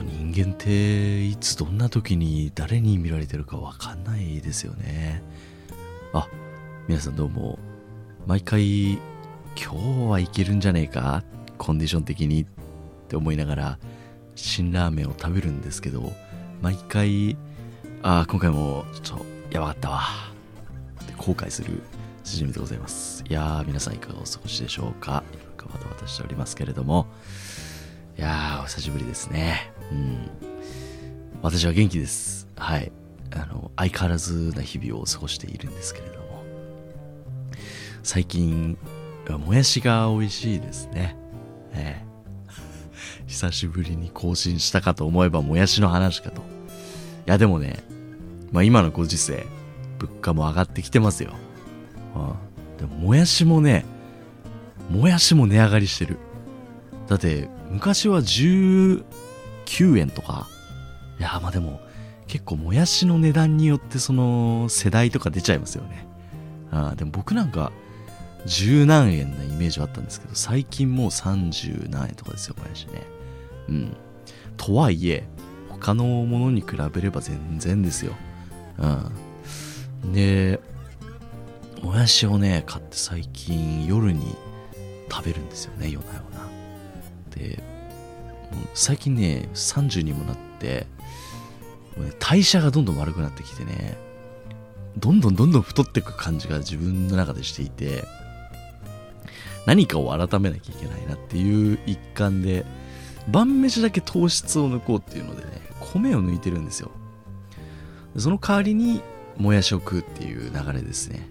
当人間っていつどんな時に誰に見られてるかわかんないですよね。あ皆さんどうも毎回今日はいけるんじゃねえか？コンディション的にって思いながら辛ラーメンを食べるんですけど毎回ああ今回もちょっとやばかったわ。って後悔するしじみでございます。いやー皆さんいかがお過ごしでしょうか？いろいろバタバタしておりますけれども。いやーお久しぶりですね。うん。私は元気です。はい。あの相変わらずな日々を過ごしているんですけれども。最近もやしが美味しいですね。ええ。久しぶりに更新したかと思えばもやしの話かと。いやでもね、まあ今のご時世、物価も上がってきてますよ。うん、でももやしもね、もやしも値上がりしてる。だって昔は9円とか。いやまあでも結構もやしの値段によってその世代とか出ちゃいますよね。あでも僕なんか十何円なイメージはあったんですけど、最近もう30何円とかですよ、もやしね。うん。とはいえ、他のものに比べれば全然ですよ。うん。で、もやしをね、買って最近夜に食べるんですよね、夜な夜な。で、最近ね、30にもなって、もうね、代謝がどんどん悪くなってきてね、どんどんどんどん太っていく感じが自分の中でしていて、何かを改めなきゃいけないなっていう一環で、晩飯だけ糖質を抜こうっていうのでね、米を抜いてるんですよ。その代わりに、もやしを食うっていう流れですね。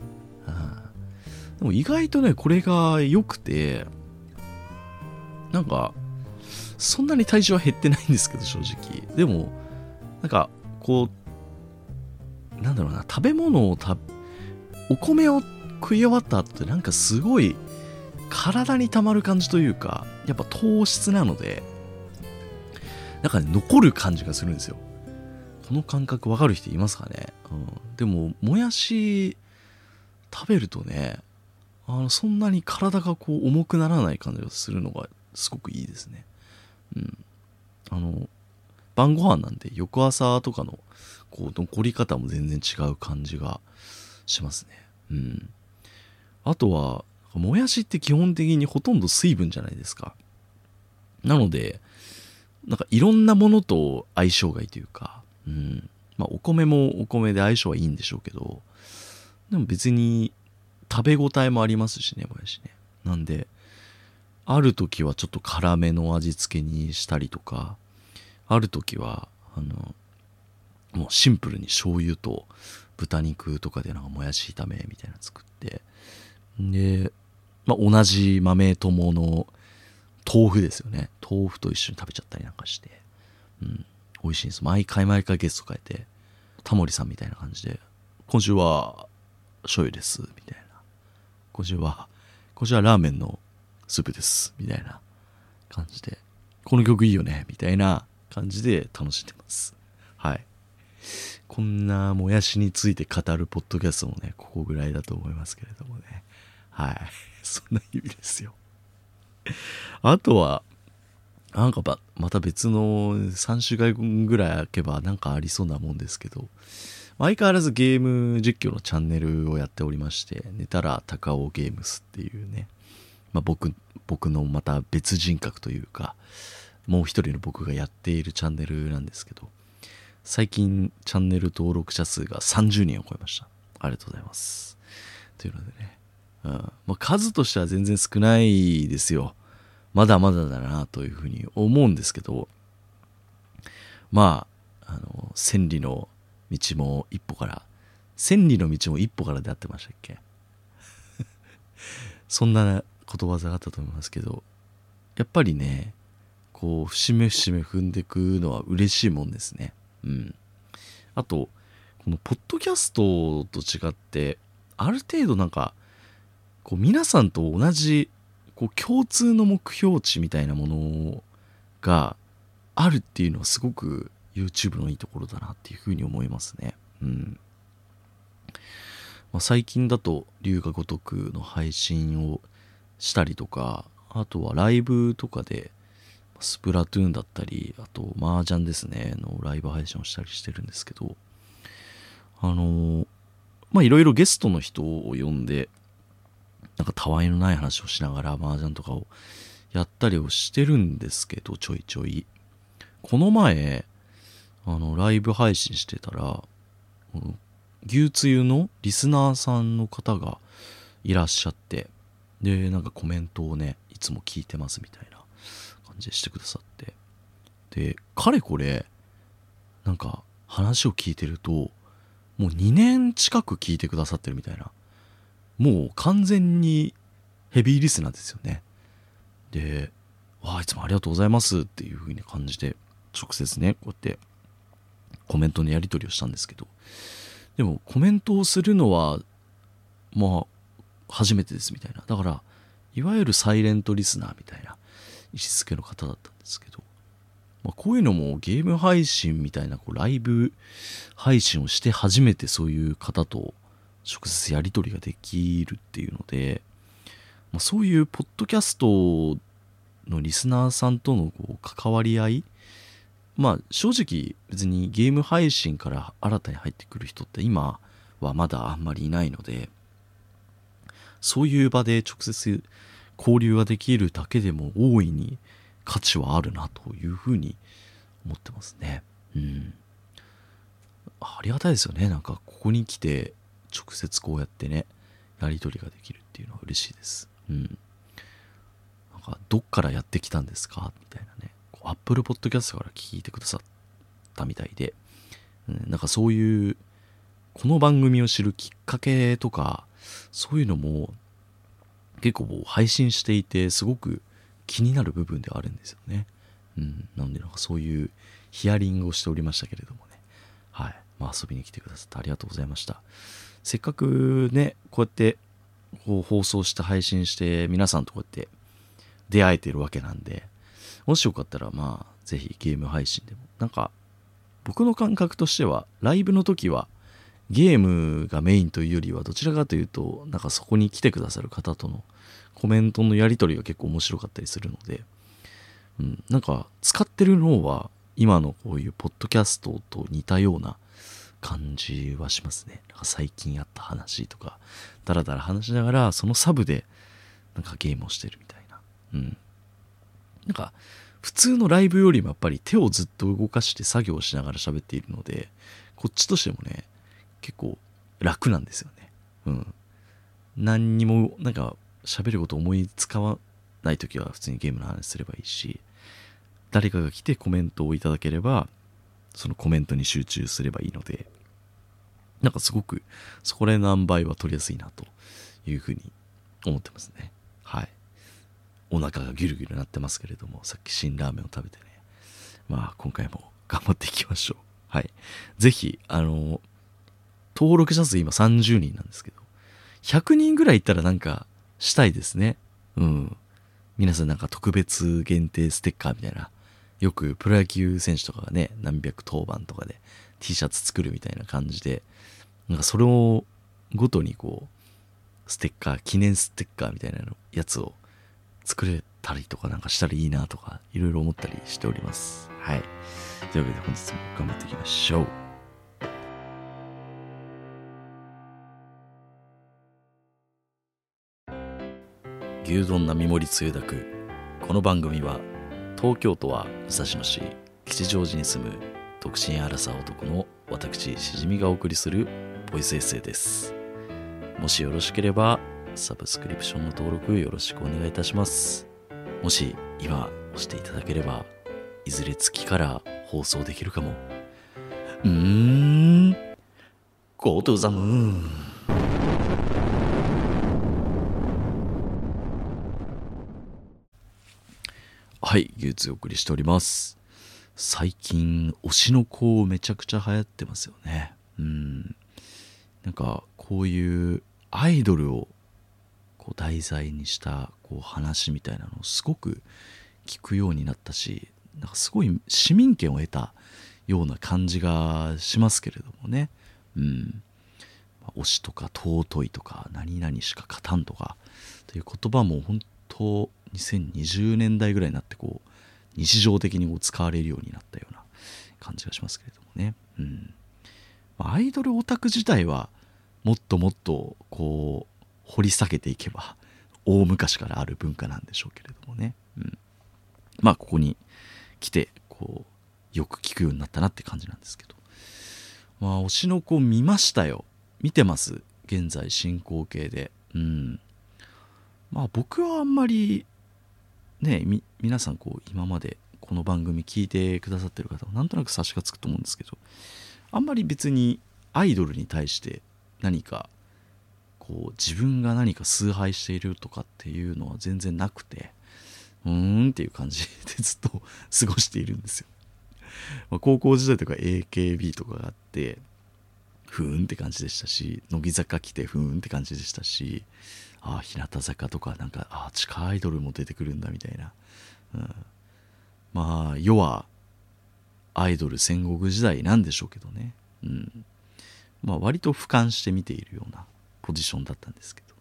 でも意外とね、これが良くて、なんか、そんなに体重は減ってないんですけど、正直。でも、なんか、こう、なんだろうな、食べ物をた、お米を食い終わった後ってなんかすごい体に溜まる感じというか、やっぱ糖質なので、なんか、ね、残る感じがするんですよ。この感覚わかる人いますかね、うん、でも、もやし食べるとね、あのそんなに体がこう重くならない感じがするのがすごくいいですね。うん。あの、晩ご飯なんで翌朝とかのこう残り方も全然違う感じがしますね。うん。あとは、もやしって基本的にほとんど水分じゃないですか。なので、なんかいろんなものと相性がいいというか、うん。まあお米もお米で相性はいいんでしょうけど、でも別に食べ応えもありますしね、もやしね。なんで、ある時はちょっと辛めの味付けにしたりとか、ある時は、あの、もうシンプルに醤油と豚肉とかでなんかもやし炒めみたいなの作って、で、まあ、同じ豆友の豆腐ですよね。豆腐と一緒に食べちゃったりなんかして。うん。美味しいんです。毎回毎回ゲスト変えて、タモリさんみたいな感じで、今週は醤油です、みたいな。今週は、今週はラーメンのスープです、みたいな感じで、この曲いいよね、みたいな感じで楽しんでます。はい。こんなもやしについて語るポッドキャストもね、ここぐらいだと思いますけれどもね。はい。そんな意味ですよ。あとは、なんかば、また別の3週間ぐらい空けばなんかありそうなもんですけど、相変わらずゲーム実況のチャンネルをやっておりまして、寝たら高尾ゲームスっていうね、まあ、僕、僕のまた別人格というか、もう一人の僕がやっているチャンネルなんですけど、最近チャンネル登録者数が30人を超えました。ありがとうございます。というのでね、うんまあ、数としては全然少ないですよ。まだまだだなというふうに思うんですけど、まあ、あの、千里の道も一歩から、千里の道も一歩からであってましたっけ？そんなことわざがあったと思いますけど、やっぱりね、こう、節目節目踏んでくのは嬉しいもんですね。うん。あと、このポッドキャストと違って、ある程度なんか、こう皆さんと同じこう共通の目標値みたいなものがあるっていうのはすごく YouTube のいいところだなっていうふうに思いますね。うん。ま、最近だと龍が如くの配信をしたりとか、あとはライブとかでスプラトゥーンだったりあと麻雀ですねのライブ配信をしたりしてるんですけどあのまあいろいろゲストの人を呼んでなんかたわいのない話をしながら麻雀とかをやったりをしてるんですけどちょいちょい。この前あのライブ配信してたら牛つゆのリスナーさんの方がいらっしゃってでなんかコメントをねいつも聞いてますみたいな感じでしてくださって。でかれこれなんか話を聞いてるともう2年近く聞いてくださってるみたいな。もう完全にヘビーリスナーですよね。で「わあいつもありがとうございます」っていう風に感じて直接ねこうやってコメントのやり取りをしたんですけど。でもコメントをするのはまあ初めてですみたいな。だからいわゆるサイレントリスナーみたいな位置づけの方だったんですけど、まあ、こういうのもゲーム配信みたいなこうライブ配信をして初めてそういう方と直接やり取りができるっていうので、まあ、そういうポッドキャストのリスナーさんとのこう関わり合いまあ正直別にゲーム配信から新たに入ってくる人って今はまだあんまりいないのでそういう場で直接交流ができるだけでも大いに価値はあるなというふうに思ってますね。うん。ありがたいですよね。なんかここに来て直接こうやってね、やり取りができるっていうのは嬉しいです。うん。なんかどっからやってきたんですか？みたいなね。アップルポッドキャストから聞いてくださったみたいで、うん、なんかそういう、この番組を知るきっかけとか、そういうのも結構配信していてすごく気になる部分ではあるんですよね。うん、なのでなんかそういうヒアリングをしておりましたけれどもね。はい。まあ、遊びに来てくださってありがとうございました。せっかくね、こうやってこう放送して配信して皆さんとこうやって出会えてるわけなんで、もしよかったらまあ、ぜひゲーム配信でも。なんか、僕の感覚としては、ライブの時はゲームがメインというよりはどちらかというとなんかそこに来てくださる方とのコメントのやり取りが結構面白かったりするので、うん、なんか使ってる脳は今のこういうポッドキャストと似たような感じはしますね。なんか最近あった話とか、だらだら話しながら、そのサブでなんかゲームをしてるみたいな。うん。なんか、普通のライブよりもやっぱり手をずっと動かして作業しながら喋っているので、こっちとしてもね、結構楽なんですよね。うん。何にもなんか喋ること思いつかない時は普通にゲームの話すればいいし、誰かが来てコメントをいただければ、そのコメントに集中すればいいので、なんかすごくそこら辺の塩梅は取りやすいなというふうに思ってますね。はい。お腹がギュルギュルなってますけれども、さっき辛ラーメンを食べてね、まあ今回も頑張っていきましょう。はい。ぜひ、あの、登録者数今30人なんですけど、100人ぐらいいったらなんかしたいですね。うん。皆さんなんか特別限定ステッカーみたいな、よくプロ野球選手とかがね、何百当番とかで T シャツ作るみたいな感じで、なんかそれをごとにこう、ステッカー、記念ステッカーみたいなのやつを作れたりとかなんかしたらいいなとか、いろいろ思ったりしております。はい。というわけで本日も頑張っていきましょう。牛丼並盛りつゆだく。この番組は東京都は武蔵野市吉祥寺に住む独身アラサー男の私しじみがお送りするボイスエッセイです。もしよろしければサブスクリプションの登録よろしくお願いいたします。もし今押していただければいずれ月から放送できるかも。うーん。Go to the moon はい、技術お送りしております。最近、推しの子めちゃくちゃ流行ってますよね。うん。なんか、こういうアイドルをこう題材にしたこう話みたいなのをすごく聞くようになったし、なんかすごい市民権を得たような感じがしますけれどもね。うん。推しとか尊いとか何々しか勝たんとかという言葉も本当2020年代ぐらいになってこう日常的にこう使われるようになったような感じがしますけれどもね。うん。アイドルオタク自体はもっともっとこう掘り下げていけば大昔からある文化なんでしょうけれどもね。うん。まあここに来てこうよく聞くようになったなって感じなんですけど。まあ推しの子見ましたよ。見てます。現在進行形で。うん。まあ僕はあんまりね皆さんこう今までこの番組聞いてくださってる方はなんとなく察しがつくと思うんですけどあんまり別にアイドルに対して何かこう自分が何か崇拝しているとかっていうのは全然なくてうーんっていう感じで ずっと過ごしているんですよ。まあ、高校時代とか AKB とかがあってふーんって感じでしたし乃木坂来てふーんって感じでしたしああ日向坂とかなんかああ地下アイドルも出てくるんだみたいな、うん、まあ世はアイドル戦国時代なんでしょうけどね、うん、まあ割と俯瞰して見ているようなポジションだったんですけど、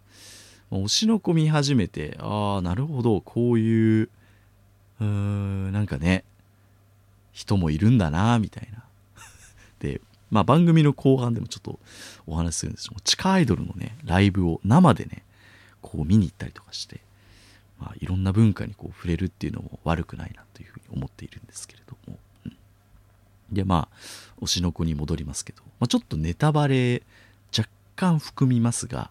まあ、推しの子見始めてああなるほどこういううーんなんかね人もいるんだなみたいな。でまあ番組の後半でもちょっとお話しするんですけど地下アイドルのねライブを生でねこう見に行ったりとかして、まあ、いろんな文化にこう触れるっていうのも悪くないなというふうに思っているんですけれども、うん、でまあ推しの子に戻りますけど、まあ、ちょっとネタバレ若干含みますが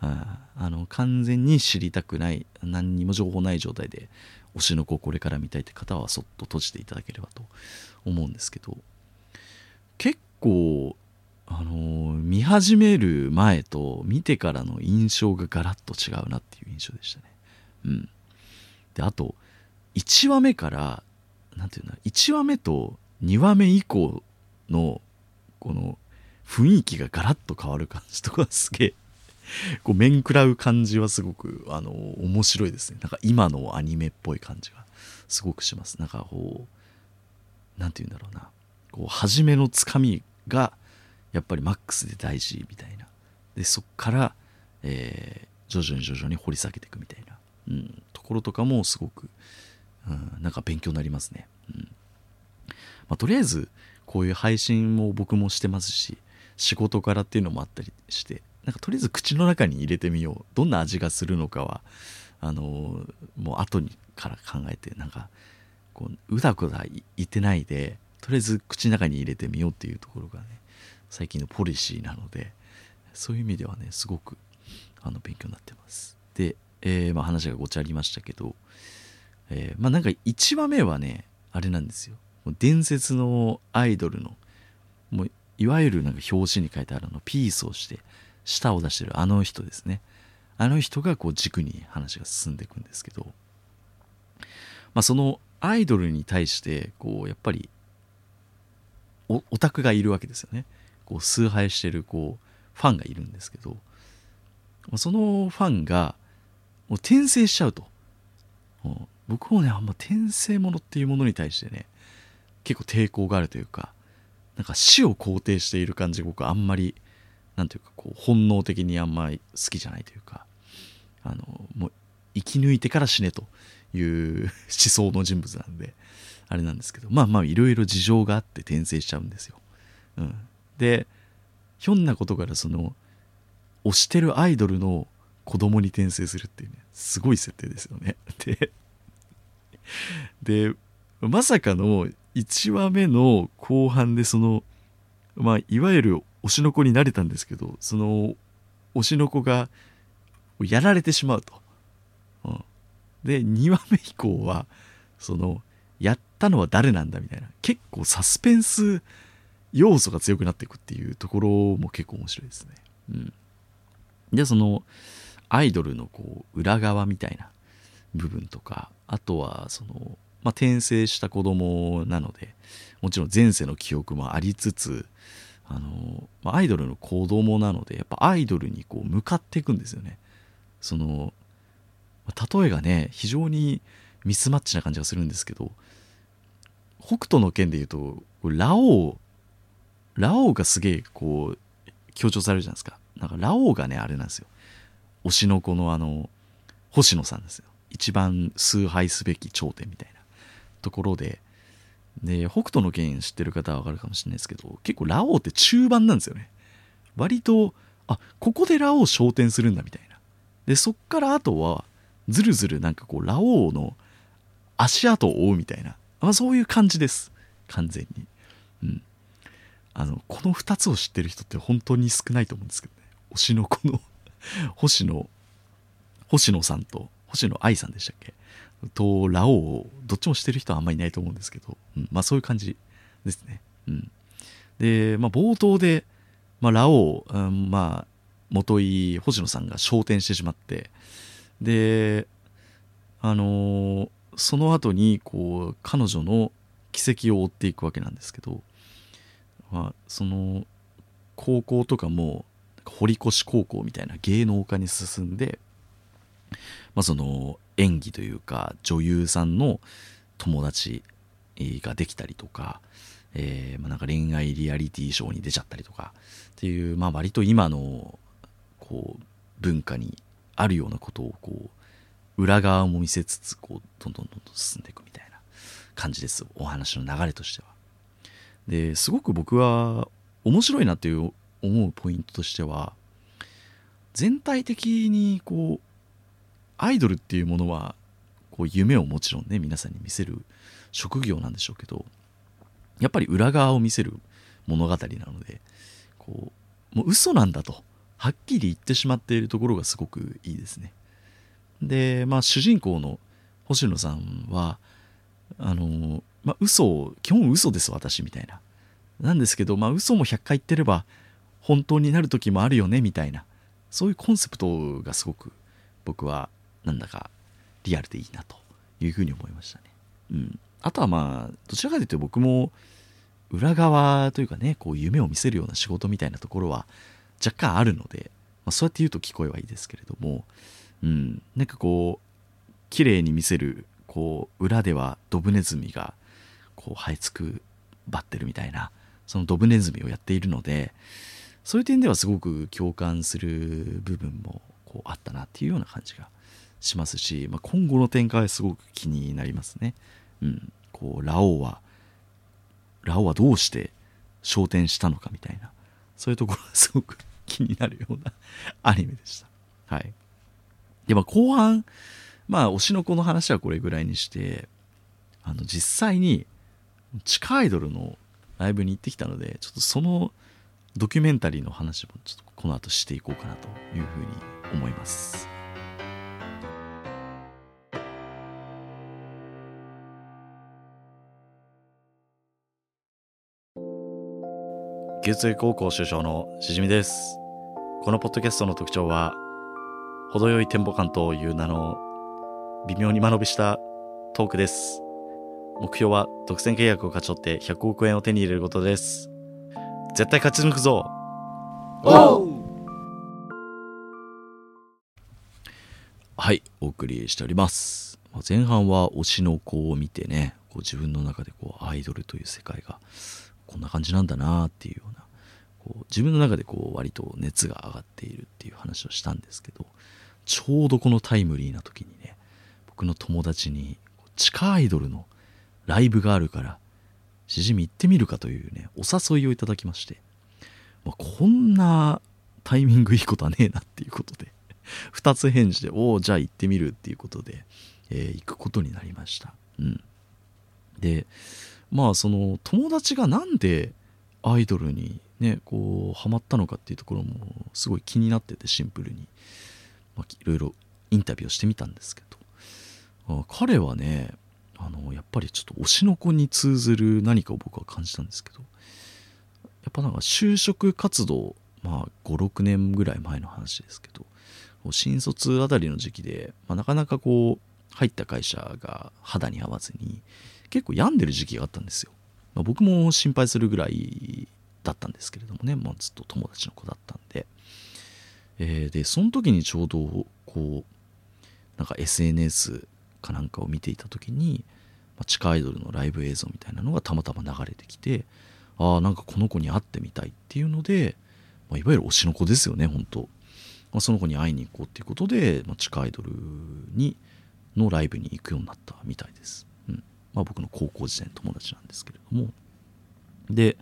ああの完全に知りたくない何にも情報ない状態で推しの子をこれから見たいって方はそっと閉じていただければと思うんですけど。結構、始める前と見てからの印象がガラッと違うなっていう印象でしたね。うん。で、あと、1話目から、なんていうんだ、1話目と2話目以降の、この雰囲気がガラッと変わる感じとかすげえ、こう面食らう感じはすごく、あの、面白いですね。なんか今のアニメっぽい感じがすごくします。なんかこう、なんて言うんだろうな。こう、初めのつかみが、やっぱりマックスで大事みたいな。でそっから、えー、徐々に徐々に掘り下げていくみたいな、うん、ところとかもすごく、うん、なんか勉強になりますね、うん。まあ、とりあえずこういう配信も僕もしてますし仕事からっていうのもあったりしてなんかとりあえず口の中に入れてみよう。どんな味がするのかはあのー、もう後にから考えてなんかこううだうだ言ってないでとりあえず口の中に入れてみようっていうところがね最近のポリシーなのでそういう意味ではねすごくあの勉強になってます。で、えー、まあ、話がごちゃありましたけど、えー、まあなんか1話目はねあれなんですよ。伝説のアイドルのもういわゆるなんか表紙に書いてあるのピースをして舌を出してるあの人ですね。あの人がこう軸に話が進んでいくんですけど、まあ、そのアイドルに対してこうやっぱりオタクがいるわけですよね。こう崇拝してるこうファンがいるんですけどそのファンがもう転生しちゃうと僕もねあんま転生ものっていうものに対してね結構抵抗があるというかなんか死を肯定している感じ僕はあんまりなんていうかこう本能的にあんまり好きじゃないというかあのもう生き抜いてから死ねという 思想の人物なんであれなんですけどまあまあいろいろ事情があって転生しちゃうんですよ。うん、でひょんなことからその推してるアイドルの子供に転生するっていうねすごい設定ですよね。ででまさかの1話目の後半でそのまあいわゆる推しの子になれたんですけどその推しの子がやられてしまうと、うん、で2話目以降はそのやったのは誰なんだみたいな。結構サスペンス要素が強くなっていくっていうところも結構面白いですね。うん、でそのアイドルのこう裏側みたいな部分とかあとはその、まあ、転生した子供なのでもちろん前世の記憶もありつつあの、まあ、アイドルの子供なのでやっぱアイドルにこう向かっていくんですよね。その例えがね非常にミスマッチな感じがするんですけど北斗の拳でいうとラオウラオウがすげえこう強調されるじゃないですか。なんかラオウがねあれなんですよ。推しの子のあの星野さんですよ。一番崇拝すべき頂点みたいな。ところでで北斗の拳知ってる方はわかるかもしれないですけど結構ラオウって中盤なんですよね。割とあここでラオウ昇天するんだみたいな。でそっからあとはずるずるなんかこうラオウの足跡を追うみたいな、まあ、そういう感じです。完全に。うん。あのこの2つを知ってる人って本当に少ないと思うんですけどね。推しの子の 星野星野さんと星野愛さんでしたっけ？とラオウをどっちもしてる人はあんまりいないと思うんですけど、うん、まあそういう感じですね。うん、で、まあ、冒頭で、まあ、ラオウ、うん、まあ元井星野さんが昇天してしまって。であのー、その後にこう彼女の軌跡を追っていくわけなんですけど、まあ、その高校とかも堀越高校みたいな芸能科に進んで、まあ、その演技というか女優さんの友達ができたりとか、えー、まあ、なんか恋愛リアリティショーに出ちゃったりとかっていう、まあ、割と今のこう文化にあるようなことをこう裏側も見せつつこうどんどんどんどん進んでいくみたいな感じですお話の流れとしては。ですごく僕は面白いなっていう思うポイントとしては全体的にこうアイドルっていうものはこう夢をもちろんね皆さんに見せる職業なんでしょうけどやっぱり裏側を見せる物語なのでこうもう嘘なんだとはっきり言ってしまっているところがすごくいいですね。でまあ主人公の星野さんはあのまあ嘘を基本嘘です私みたいな。なんですけどまあ嘘も100回言ってれば本当になる時もあるよねみたいな。そういうコンセプトがすごく僕はなんだかリアルでいいなというふうに思いましたね。うん、あとはまあどちらかというと僕も裏側というかねこう夢を見せるような仕事みたいなところは若干あるので、まあ、そうやって言うと聞こえはいいですけれども、うん、なんかこう綺麗に見せるこう裏ではドブネズミがこう這いつくばってるみたいなそのドブネズミをやっているのでそういう点ではすごく共感する部分もこうあったなっていうような感じがしますし、まあ、今後の展開はすごく気になりますね。うん、こうラオウはラオウはどうして昇天したのかみたいなそういうところがすごく気になるような アニメでした。はい。で、まあ後半、まあ推しの子の話はこれぐらいにして、あの実際に地下アイドルのライブに行ってきたので、ちょっとそのドキュメンタリーの話もちょっとこの後していこうかなというふうに思います。九州高校首相のしじみです。このポッドキャストの特徴は、程よいテンポ感という名の微妙に間延びしたトークです。目標は独占契約を勝ち取って100億円を手に入れることです。絶対勝ち抜くぞはい、お送りしております。前半は推しの子を見てね、こう自分の中でこうアイドルという世界がこんな感じなんだなっていうようなこう自分の中でこう割と熱が上がっているっていう話をしたんですけどちょうどこのタイムリーな時にね僕の友達に地下アイドルのライブがあるからしじみ行ってみるかというねお誘いをいただきまして、まあ、こんなタイミングいいことはねえなっていうことで。2つ返事で「おおじゃあ行ってみる」っていうことで、えー、行くことになりました。うん、でまあその友達が何でアイドルにねこうハマったのかっていうところもすごい気になっててシンプルに、まあ、いろいろインタビューをしてみたんですけど。彼はねあのやっぱりちょっと推しの子に通ずる何かを僕は感じたんですけどやっぱなんか就職活動まあ56年ぐらい前の話ですけど新卒あたりの時期で、まあ、なかなかこう入った会社が肌に合わずに結構病んでる時期があったんですよ。まあ、僕も心配するぐらいだったんですけれどもね、まあ、ずっと友達の子だったんで。えー、で、その時にちょうど、こう、なんか SNS かなんかを見ていた時に、まあ、地下アイドルのライブ映像みたいなのがたまたま流れてきて、ああ、なんかこの子に会ってみたいっていうので、まあ、いわゆる推しの子ですよね、本当。まあ、その子に会いに行こうっていうことで、まあ、地下アイドルにのライブに行くようになったみたいです。うん。まあ、僕の高校時代の友達なんですけれども。で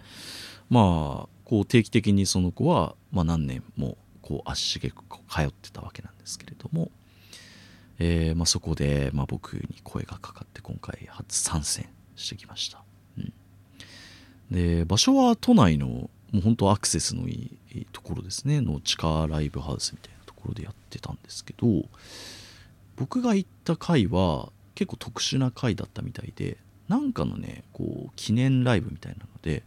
まあこう定期的にその子は、まあ、何年もこう足しげく通ってたわけなんですけれども、えーまあ、そこで、まあ、僕に声がかかって今回初参戦してきました、うん、で場所は都内のもう本当アクセスのいいところですね。の地下ライブハウスみたいなところでやってたんですけど僕が行った回は結構特殊な回だったみたいでなんかのねこう記念ライブみたいなので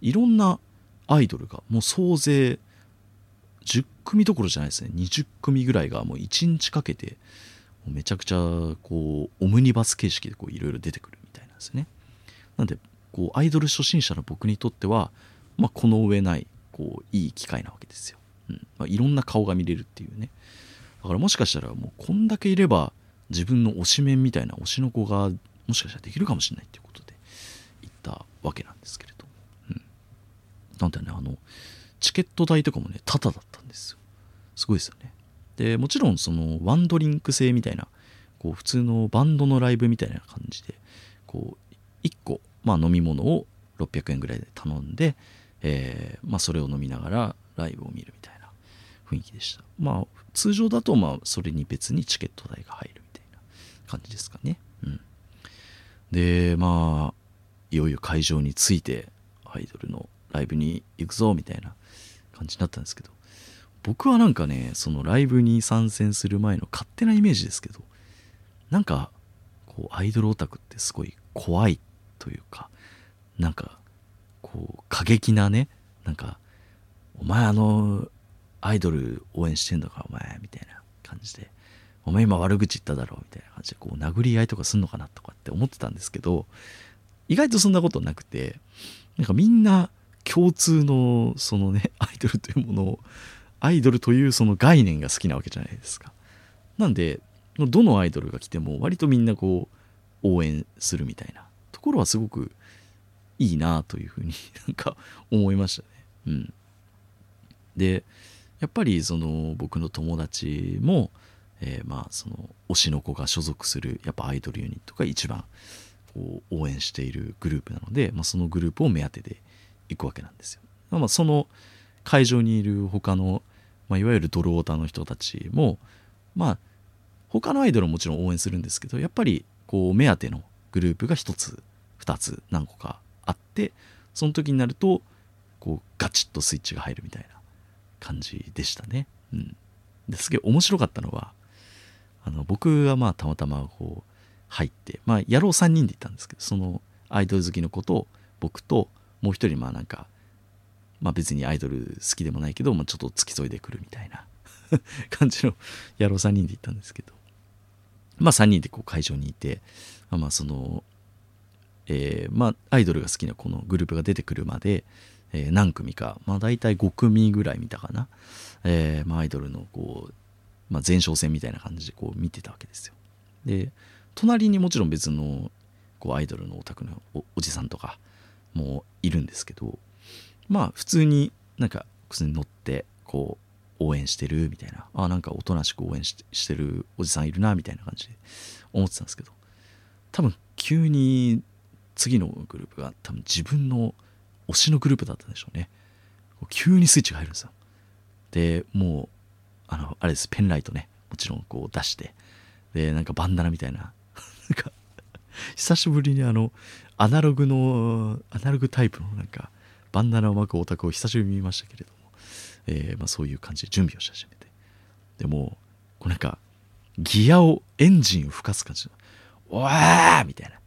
いろんなアイドルがもう総勢10組どころじゃないですね。20組ぐらいがもう1日かけてめちゃくちゃこうオムニバス形式でいろいろ出てくるみたいなんですね。なんでこうアイドル初心者の僕にとっては、まあ、この上ないこういい機会なわけですよ、うん。まあ、いろんな顔が見れるっていうね。だからもしかしたらもうこんだけいれば自分の推しメンみたいな推しの子がもしかしたらできるかもしれないっていうことで行ったわけなんですけれど、うん、なんてねあのチケット代とかもねタダだったんですよ。すごいですよね。でもちろんそのワンドリンク制みたいなこう普通のバンドのライブみたいな感じでこう1個、まあ、飲み物を600円ぐらいで頼んで、えーまあ、それを飲みながらライブを見るみたいな雰囲気でした。まあ通常だとまあそれに別にチケット代が入るみたいな感じですかね。うん。でまあいよいよ会場に着いてアイドルのライブに行くぞみたいな感じになったんですけど僕はなんかねそのライブに参戦する前の勝手なイメージですけどなんかこうアイドルオタクってすごい怖いというかなんかこう過激なねなんかお前あのアイドル応援してんのかお前みたいな感じでお前今悪口言っただろみたいな感じでこう殴り合いとかすんのかなとかって思ってたんですけど意外とそんなことなくてなんかみんな共通のそのねアイドルというものをアイドルというその概念が好きなわけじゃないですか。なんでどのアイドルが来ても割とみんなこう応援するみたいなところはすごくいいなというふうに なんか思いましたね。うん。でやっぱりその僕の友達も、えー、まあその推しの子が所属するやっぱアイドルユニットが一番こう応援しているグループなので、まあ、そのグループを目当てで行くわけなんですよ。まあ、その会場にいる他の、まあ、いわゆるドルオターの人たちもまあ他のアイドルももちろん応援するんですけどやっぱりこう目当てのグループが1つ2つ何個かあってその時になるとこうガチッとスイッチが入るみたいな感じでしたね。うん、ですげえ面白かったのはあの僕がまあたまたまこう入ってまあ野郎3人で行ったんですけどそのアイドル好きの子と僕ともう一人まあなんかまあ別にアイドル好きでもないけど、まあ、ちょっと付き添いでくるみたいな 感じの野郎3人で行ったんですけど。まあ3人でこう会場にいてまあそのえー、まあアイドルが好きなこのグループが出てくるまでえー、何組か、まあ、大体5組ぐらい見たかな、えーまあ、アイドルのこう、まあ、前哨戦みたいな感じでこう見てたわけですよ。で隣にもちろん別のこうアイドルのお宅のおおじさんとかもいるんですけどまあ普通になんか普通に乗ってこう応援してるみたいな。あなんかおとなしく応援してるおじさんいるなみたいな感じで思ってたんですけど。多分急に次のグループが多分自分の推しのグループだったんでしょうね。急にスイッチが入るんですよ。でもうあのあれです。ペンライトね。もちろんこう出して。でなんかバンダナみたいな。なんか久しぶりにあのアナログのアナログタイプのなんかバンダナを巻くオタクを久しぶりに見ましたけれども、えーまあ、そういう感じで準備をし始めて。でもこうなんかギアをエンジンを吹かす感じの「おー!」みたいな。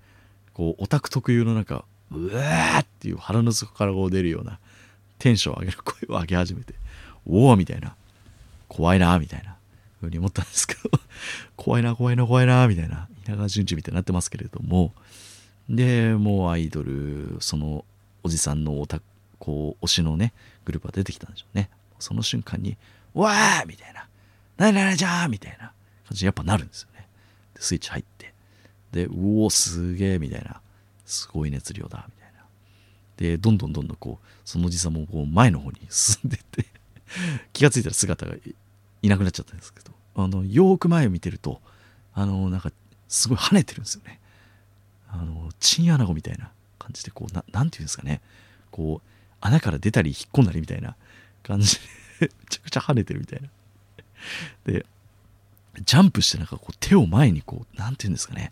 こうオタク特有のなんかうわーっていう腹の底からこう出るようなテンションを上げる声を上げ始めて、おおみたいな、怖いなみたいなふうに思ったんですけど 怖いな怖いな怖いなみたいな、稲川淳二みたいになってますけれども、で、もうアイドル、そのおじさんのおた、こう、推しのね、グループが出てきたんでしょうね。その瞬間に、わー!みたいな、なになにじゃーみたいな。感じにやっぱなるんですよね。で、スイッチ入って、で、うおすげーみたいな。すごい熱量だ。みたいな。でどんどんどんどんこうそのおじさんもこう前の方に進んでって気が付いたら姿がいなくなっちゃったんですけど。あのよーく前を見てるとあのなんかすごい跳ねてるんですよね。あのチンアナゴみたいな感じでこうなんていうんですかね。こう穴から出たり引っ込んだりみたいな感じで めちゃくちゃ跳ねてるみたいな。でジャンプしてなんかこう手を前にこう何て言うんですかね。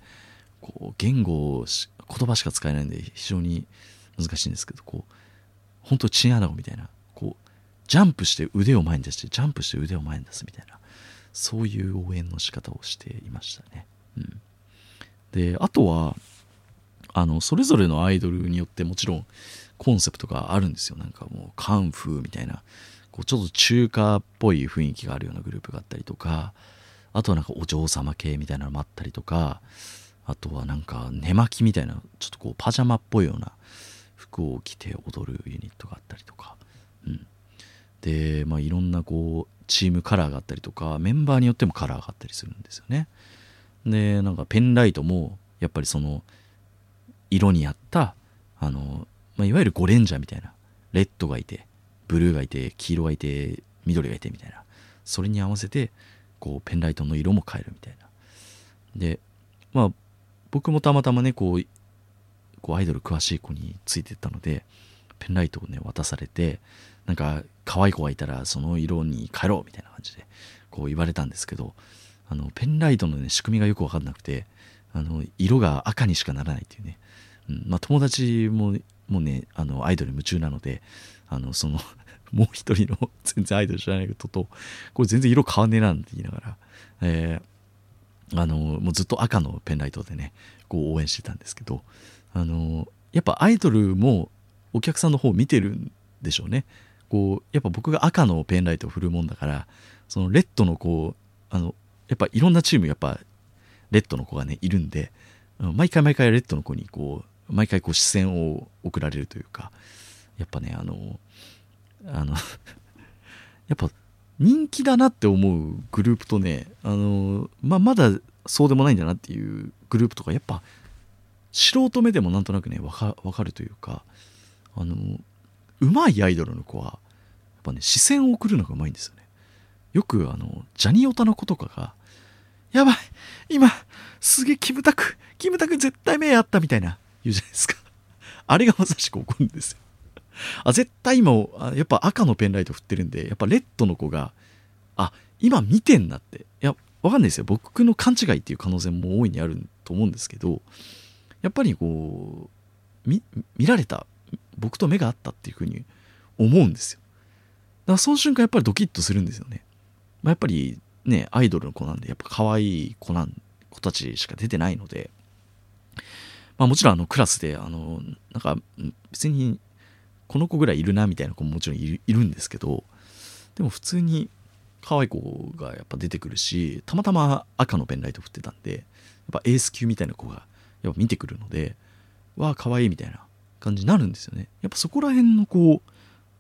こう言語言葉しか使えないんで非常に難しいんですけどこう本当チンアナゴみたいな。こうジャンプして腕を前に出してジャンプして腕を前に出すみたいな。そういう応援の仕方をしていましたね、うん、であとはあのそれぞれのアイドルによってもちろんコンセプトがあるんですよ。なんかもうカンフーみたいな。こうちょっと中華っぽい雰囲気があるようなグループがあったりとか。あとはなんかお嬢様系みたいなのもあったりとか。あとはなんか寝巻きみたいなちょっとこうパジャマっぽいような服を着て踊るユニットがあったりとか、うん、で、まあ、いろんなこうチームカラーがあったりとか。メンバーによってもカラーがあったりするんですよね。でなんかペンライトもやっぱりその色に合ったあの、まあ、いわゆるゴレンジャーみたいなレッドがいてブルーがいて黄色がいて緑がいてみたいな。それに合わせてこうペンライトの色も変えるみたいな。でまあ僕もたまたまねこうこうアイドル詳しい子についてったのでペンライトをね渡されてなんか可愛い子がいたらその色に変えろみたいな感じでこう言われたんですけどあのペンライトの、ね、仕組みがよく分かんなくてあの色が赤にしかならないっていうね、まあ、友達ももうねあのアイドル夢中なのであのその もう一人の全然アイドル知らない人とこれ全然色変わんねえなんて言いながら、えー、あのもうずっと赤のペンライトでねこう応援してたんですけどあのやっぱアイドルもお客さんの方を見てるんでしょうね。こうやっぱ僕が赤のペンライトを振るもんだからそのレッドのこうあのやっぱいろんなチームやっぱレッドの子がねいるんで毎回毎回レッドの子にこう毎回こう視線を送られるというかやっぱねあのあの やっぱ人気だなって思うグループとねあの、まあ、まだそうでもないんだなっていうグループとかやっぱ素人目でもなんとなくね分か分かるというかあのうまいアイドルの子はやっぱね視線を送るのがうまいんですよね。よくあのジャニオタの子とかが「やばい今すげえキムタクキムタク絶対目あった」みたいな言うじゃないですか。あれがまさしく起こるんですよ。あ絶対今やっぱ赤のペンライト振ってるんでやっぱレッドの子があ今見てんなって。いやわかんないですよ。僕の勘違いっていう可能性も大いにあると思うんですけどやっぱりこう見られた僕と目が合ったっていうふうに思うんですよ。だからその瞬間やっぱりドキッとするんですよね、まあ、やっぱりねアイドルの子なんでやっぱ可愛い子なん子たちしか出てないので。まあもちろんあのクラスであのなんか別にこの子ぐらいいるなみたいな子ももちろんいるんですけどでも普通に可愛い子がやっぱ出てくるしたまたま赤のペンライト振ってたんでやっぱエース級みたいな子がやっぱ見てくるのでわあ可愛いみたいな感じになるんですよね。やっぱそこら辺のこう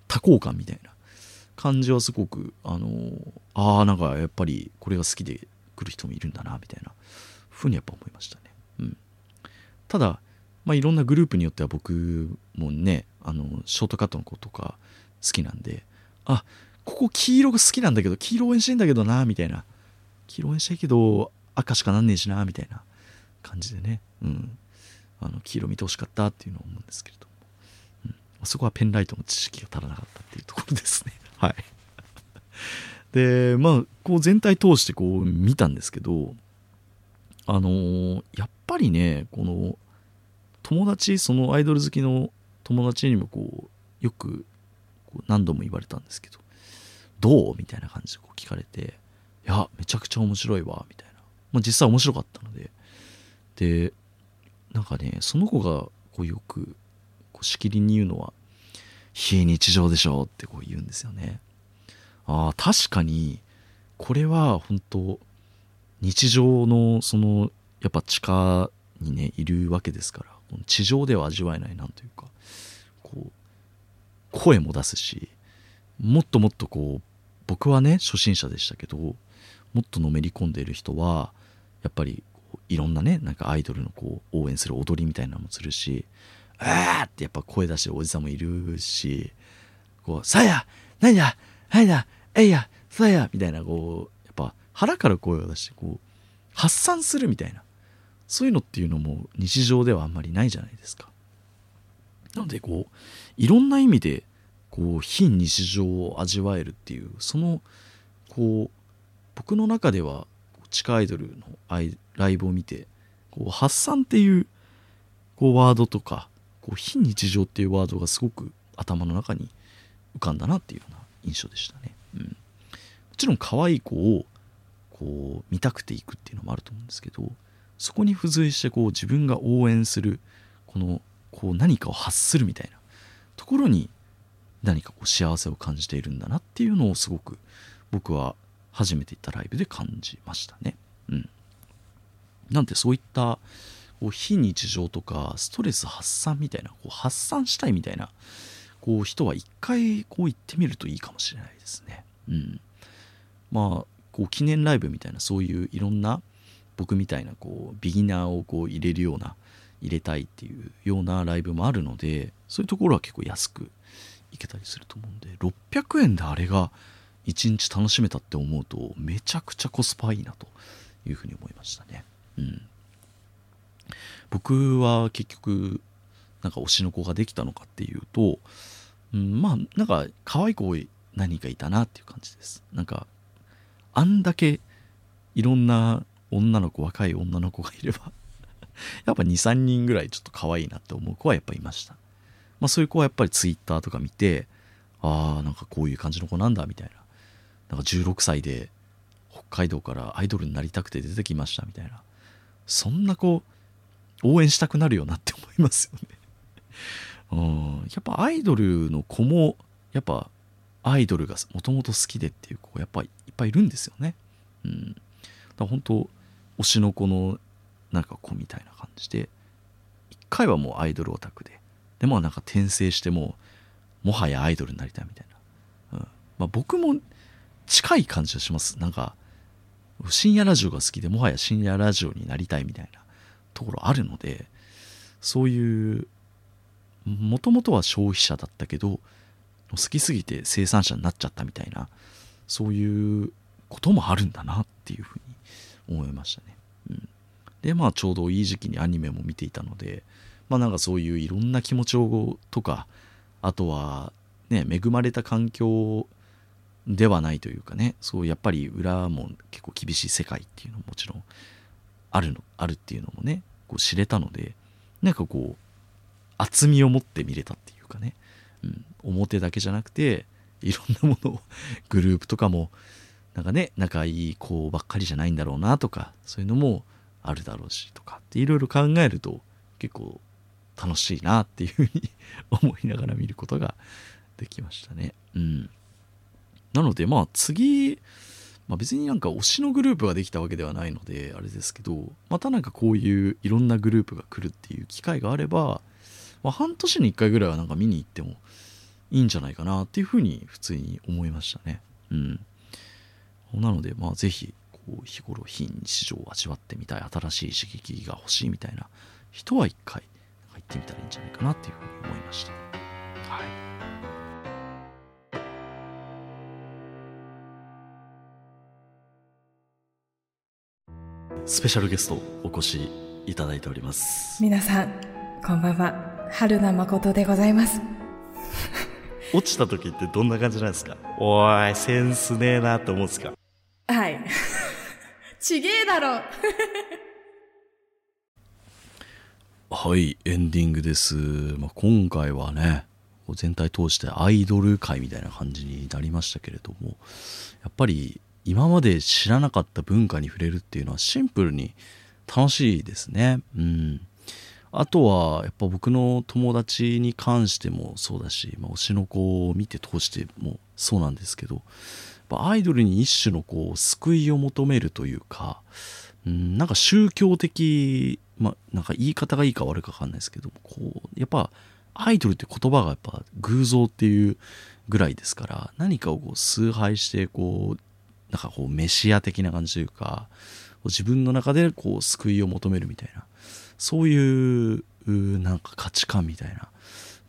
多幸感みたいな感じはすごくあのああなんかやっぱりこれが好きで来る人もいるんだなみたいなふうにやっぱ思いましたね。うん。ただまあいろんなグループによっては僕もねあのショートカットの子とか好きなんであここ黄色が好きなんだけど黄色応援してんだけどなみたいな。黄色応援したいけど赤しかなんねえしなみたいな感じでね、うん、あの黄色見てほしかったっていうのを思うんですけれども、うん、そこはペンライトの知識が足らなかったっていうところですね。はい。でまあこう全体通してこう見たんですけどあのー、やっぱりねこの友達そのアイドル好きの友達にもこうよくこう何度も言われたんですけどどう？みたいな感じでこう聞かれていやめちゃくちゃ面白いわみたいな、まあ、実際面白かったので。でなんかねその子がこうよくこうしきりに言うのは非日常でしょってこう言うんですよね。ああ確かにこれは本当日常のそのやっぱ地下にねいるわけですから地上では味わえないなんというかこう声も出すしもっともっとこう僕はね初心者でしたけどもっとのめり込んでいる人はやっぱりいろんなねなんかアイドルのこう応援する踊りみたいなのもするし「あー!」ってやっぱ声出してるおじさんもいるし「こうさや何だ何だえいやさや」みたいなこう腹から声を出してこう発散するみたいなそういうのっていうのも日常ではあんまりないじゃないですかなのでこういろんな意味でこう非日常を味わえるっていうそのこう僕の中では地下アイドルのライブを見てこう発散っていうこうワードとかこう非日常っていうワードがすごく頭の中に浮かんだなっていうような印象でしたね。うん、もちろん可愛い子をこう見たくていくっていうのもあると思うんですけどそこに付随してこう自分が応援するこのこう何かを発するみたいなところに何かこう幸せを感じているんだなっていうのをすごく僕は初めて行ったライブで感じましたね。うん。なんでそういったこう非日常とかストレス発散みたいなこう発散したいみたいなこう人は一回こう行ってみるといいかもしれないですね。うん。まあこう記念ライブみたいなそういういろんな僕みたいなこうビギナーをこう入れるような入れたいっていうようなライブもあるのでそういうところは結構安くいけたりすると思うんで600円であれが1日楽しめたって思うとめちゃくちゃコスパいいなというふうに思いましたね。うん、僕は結局なんか推しの子ができたのかっていうと、うん、まあなんか可愛い子何人かいたなっていう感じです。なんかあんだけいろんな女の子若い女の子がいれば やっぱ23人ぐらいちょっと可愛いなって思う子はやっぱいました。まあそういう子はやっぱり twitter とか見てああなんかこういう感じの子なんだみたいな。なんか16歳で北海道からアイドルになりたくて出てきましたみたいな。そんな子応援したくなるよなって思いますよね。うん。やっぱアイドルの子もやっぱアイドルがもともと好きでっていう子やっぱいっぱいいるんですよね。うん。だから本当推しの子のなんか子みたいな感じで一回はもうアイドルオタクででもなんか転生してももはやアイドルになりたいみたいな、うん。まあ、僕も近い感じがします。なんか深夜ラジオが好きでもはや深夜ラジオになりたいみたいなところあるのでそういうもともとは消費者だったけど好きすぎて生産者になっちゃったみたいなそういうこともあるんだなっていうふうに思いましたね。うん、でまあちょうどいい時期にアニメも見ていたのでまあなんかそういういろんな気持ちをとかあとはね恵まれた環境ではないというかねそうやっぱり裏も結構厳しい世界っていうのももちろんあるのあるっていうのもねこう知れたのでなんかこう厚みを持って見れたっていうかね、うん、表だけじゃなくていろんなものを グループとかもなんかね仲いい子ばっかりじゃないんだろうなとかそういうのもあるだろうしとかっていろいろ考えると結構楽しいなっていうふうに 思いながら見ることができましたね。うん。なのでまあ次、まあ、別になんか推しのグループができたわけではないのであれですけどまたなんかこういういろんなグループが来るっていう機会があれば、まあ、半年に1回ぐらいはなんか見に行ってもいいんじゃないかなっていうふうに普通に思いましたね。うん。なのでまあぜひこう日頃非日常を味わってみたい新しい刺激が欲しいみたいな人は一回行ってみたらいいんじゃないかなっていうふうに思いました。はいスペシャルゲストお越しいただいております皆さんこんばんは春名誠でございます落ちた時ってどんな感じなんですか？おいセンスねえなって思うんですか？はい。ちげえだろ。はいエンディングです、まあ、今回はね全体通してアイドル界みたいな感じになりましたけれどもやっぱり今まで知らなかった文化に触れるっていうのはシンプルに楽しいですね。うんあとはやっぱ僕の友達に関してもそうだし、まあ、推しの子を見て通してもそうなんですけどアイドルに一種のこう救いを求めるというか、うん、なんか宗教的まあ、なんか言い方がいいか悪いか分かんないですけどこうやっぱアイドルって言葉がやっぱ偶像っていうぐらいですから何かをこう崇拝してこうなんかこうメシア的な感じというか自分の中でこう救いを求めるみたいな。そういうなんか価値観みたいな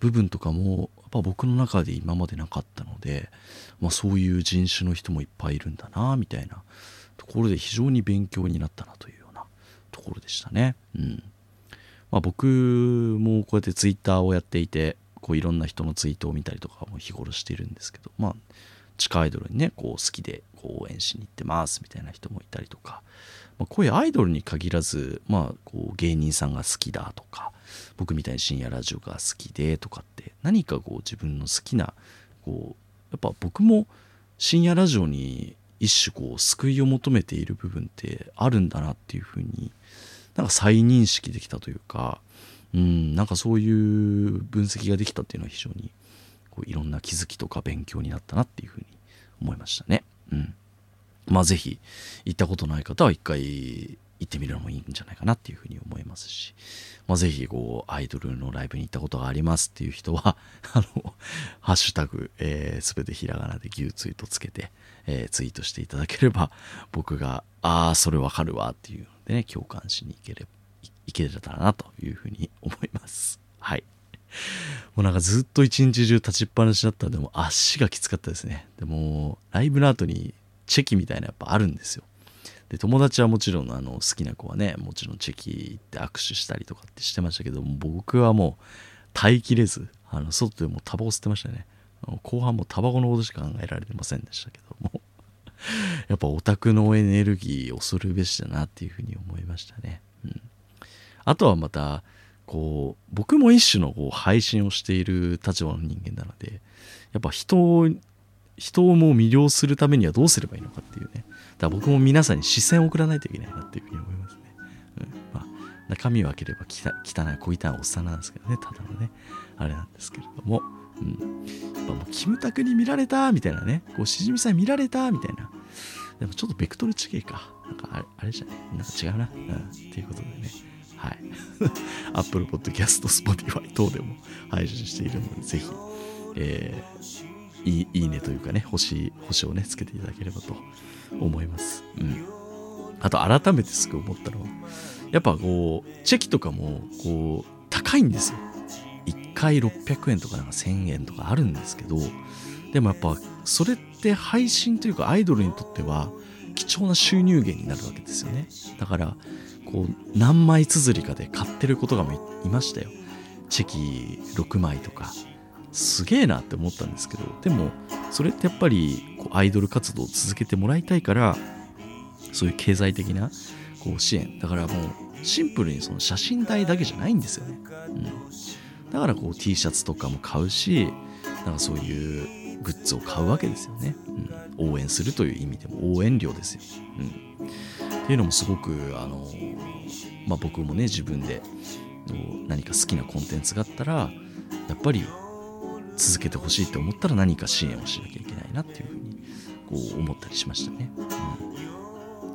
部分とかもやっぱ僕の中で今までなかったので、まあ、そういう人種の人もいっぱいいるんだなみたいなところで非常に勉強になったなというようなところでしたね。うんまあ、僕もこうやってツイッターをやっていてこういろんな人のツイートを見たりとかも日頃しているんですけどまあ地下アイドルにねこう好きでこう応援しに行ってますみたいな人もいたりとか、まあ、こういうアイドルに限らず、まあ、こう芸人さんが好きだとか僕みたいに深夜ラジオが好きでとかって何かこう自分の好きなこうやっぱ僕も深夜ラジオに一種こう救いを求めている部分ってあるんだなっていうふうになんか再認識できたというか、うん、なんかそういう分析ができたっていうのは非常にこういろんな気づきとか勉強になったなっていうふうに思いましたね。うん。まあぜひ行ったことない方は一回行ってみるのもいいんじゃないかなっていうふうに思いますし、まあ、ぜひこうアイドルのライブに行ったことがありますっていう人は あのハッシュタグ、えー、全てひらがなで牛ツイートつけて、えー、ツイートしていただければ僕がああそれわかるわっていうのでね共感しに行ければいけたらなというふうに思いますはい もうなんかずっと一日中立ちっぱなしだった。んでも足がきつかったですね。でもライブの後にチェキみたいなやっぱあるんですよ。で友達はもちろんあの好きな子はねもちろんチェキ行って握手したりとかってしてましたけど僕はもう耐えきれずあの外でもタバコ吸ってましたね。後半もタバコのことしか考えられてませんでしたけどもやっぱオタクのエネルギー恐るべしだなっていうふうに思いましたね、うん、あとはまたこう僕も一種のこう配信をしている立場の人間なのでやっぱ人を人をもう魅了するためにはどうすればいいのかっていうねだから僕も皆さんに視線を送らないといけないなっていうふうに思いますね。うんまあ、中身を開ければ汚い、小汚いおっさんなんですけどね、ただのね、あれなんですけれども、うん。やっぱもう、キムタクに見られたみたいなね、こう、しじみさん見られたみたいな。でもちょっとベクトル違えか。なんかあれ、あれじゃない？なんか違うな。うん。っていうことでね。はい。Apple Podcast、Spotify 等でも配信しているので、ぜひ、えー、いいいいねというかね、星、星をね、つけていただければと思います。うん。あと改めてすぐ思ったのは、やっぱこう、チェキとかも、こう、高いんですよ。1回600円とかなんか1000円とかあるんですけど、でもやっぱ、それって配信というかアイドルにとっては、貴重な収入源になるわけですよね。だから、こう、何枚綴りかで買ってることがいましたよ。チェキ6枚とか。すげえなって思ったんですけど、でも、それってやっぱりこうアイドル活動を続けてもらいたいからそういう経済的なこう支援。だからもうシンプルにその写真代だけじゃないんですよね、うん、だからこう T シャツとかも買うしなんかそういうグッズを買うわけですよね、うん、応援するという意味でも応援料ですよ、うん、っていうのもすごくあの、まあ、僕もね自分で何か好きなコンテンツがあったらやっぱり続けてほしいって思ったら何か支援をしなきゃいけないなっていうふうにこう思ったりしましたね。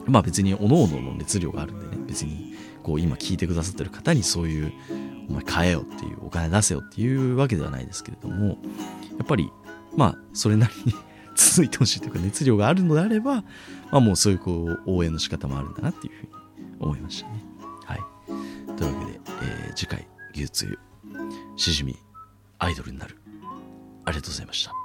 うん、まあ別に各々の熱量があるんでね別にこう今聞いてくださってる方にそういうお前買えよっていうお金出せよっていうわけではないですけれどもやっぱりまあそれなりに 続いてほしいというか熱量があるのであれば、まあ、もうそういうこう応援の仕方もあるんだなっていうふうに思いましたね。というわけで、えー、次回、牛つゆ、しじみ、アイドルになる。ありがとうございました。